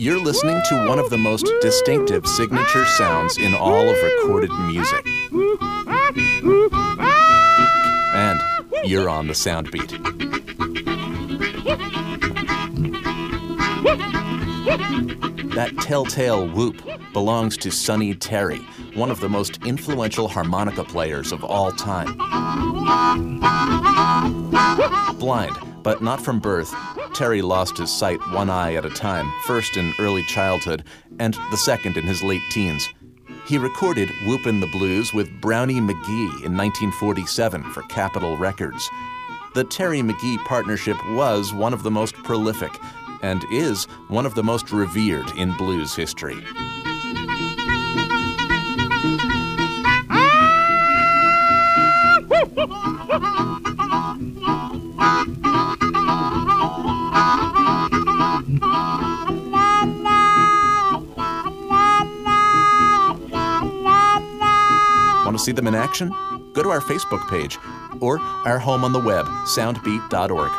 You're listening to one of the most distinctive signature sounds in all of recorded music. And you're on the sound beat. That telltale whoop belongs to Sonny Terry, one of the most influential harmonica players of all time. Blind, but not from birth, Terry lost his sight one eye at a time, first in early childhood and the second in his late teens. He recorded Whoopin' the Blues with Brownie McGhee in 1947 for Capitol Records. The Terry McGhee partnership was one of the most prolific and is one of the most revered in blues history. See them in action? Go to our Facebook page or our home on the web, soundbeat.org.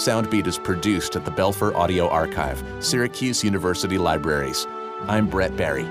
Soundbeat is produced at the Belfer Audio Archive, Syracuse University Libraries. I'm Brett Barry.